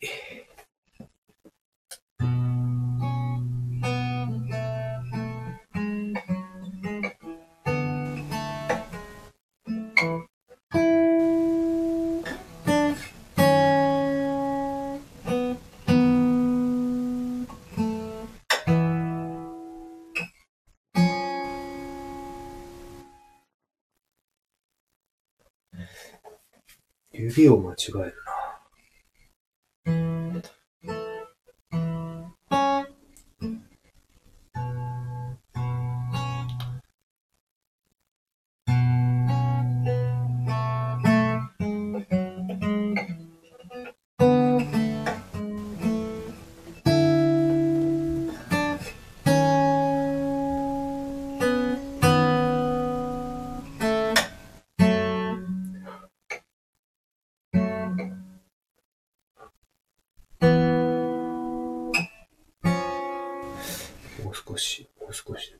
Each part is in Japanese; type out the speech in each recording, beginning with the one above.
り。指を間違える。少し、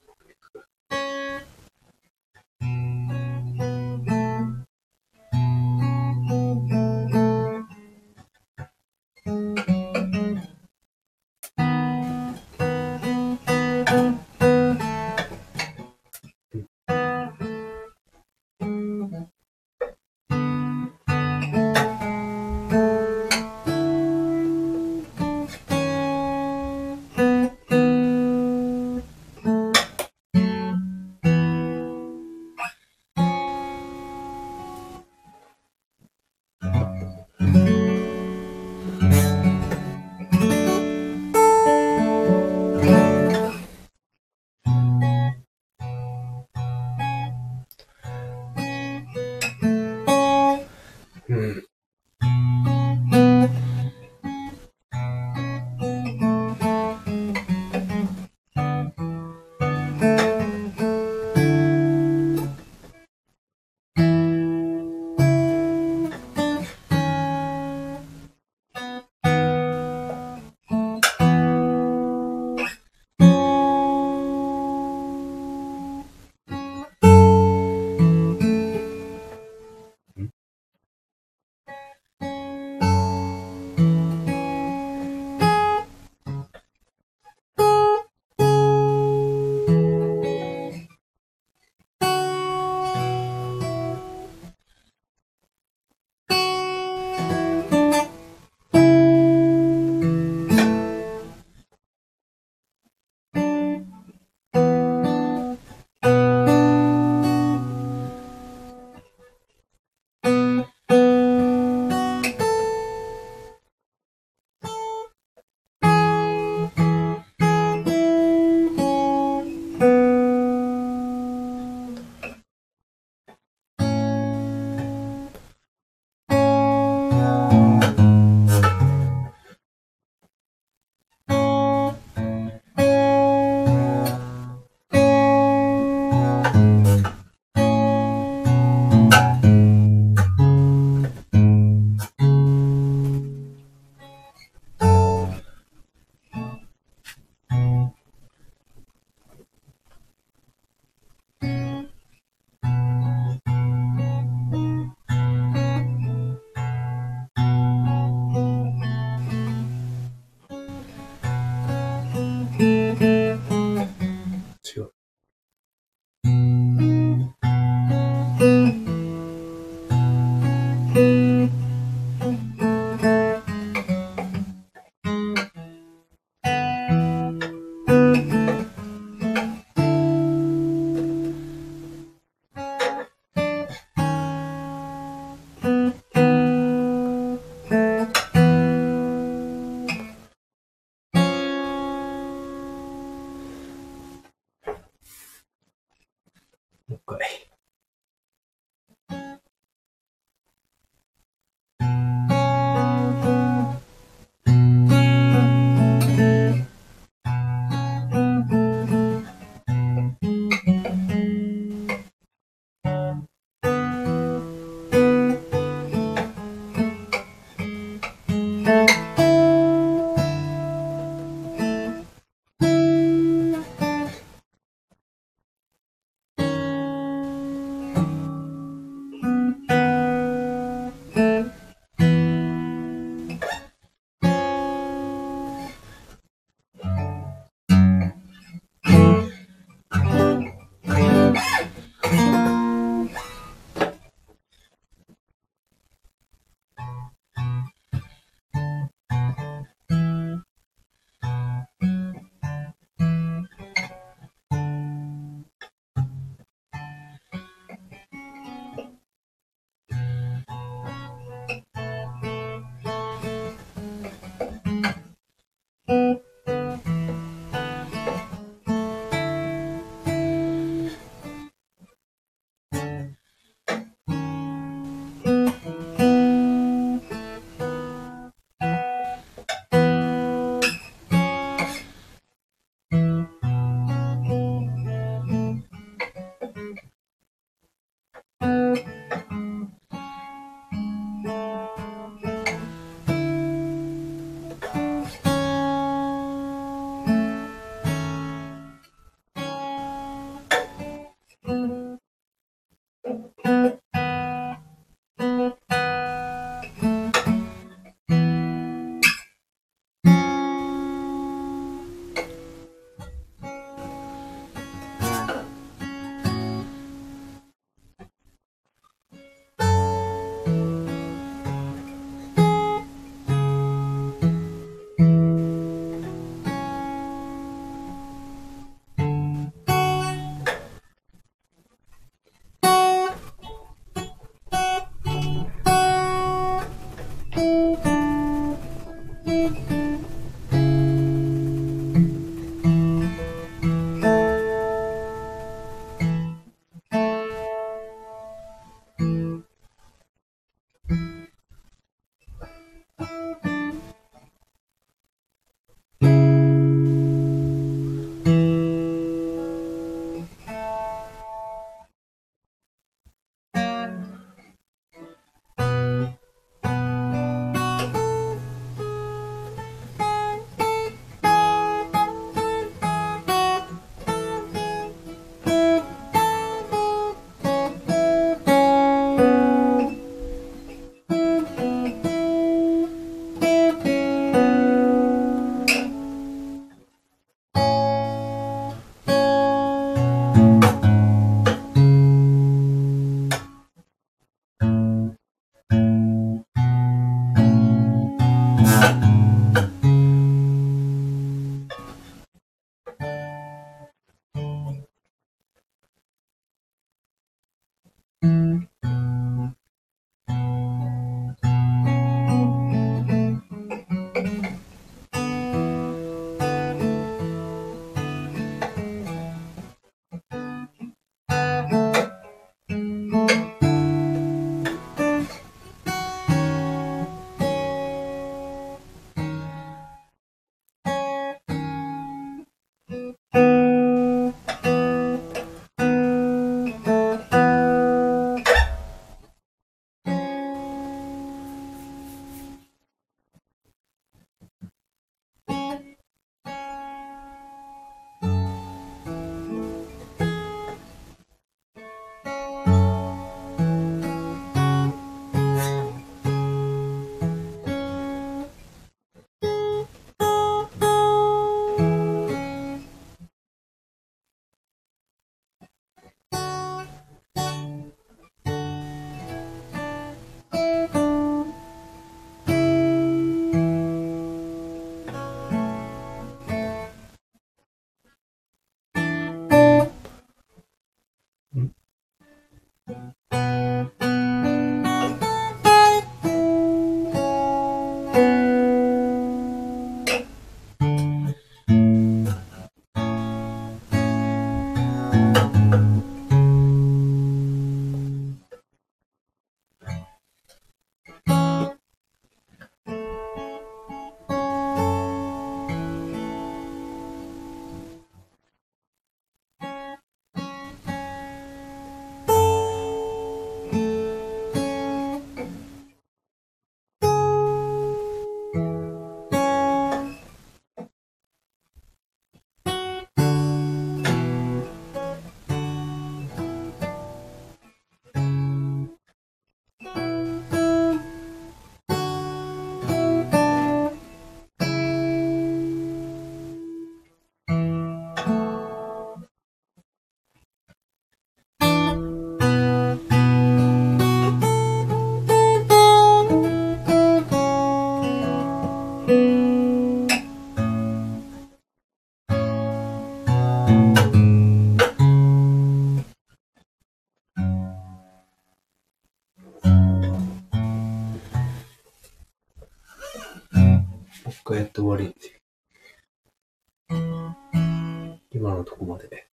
今のとこまで。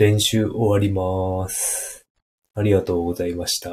練習終わります。ありがとうございました。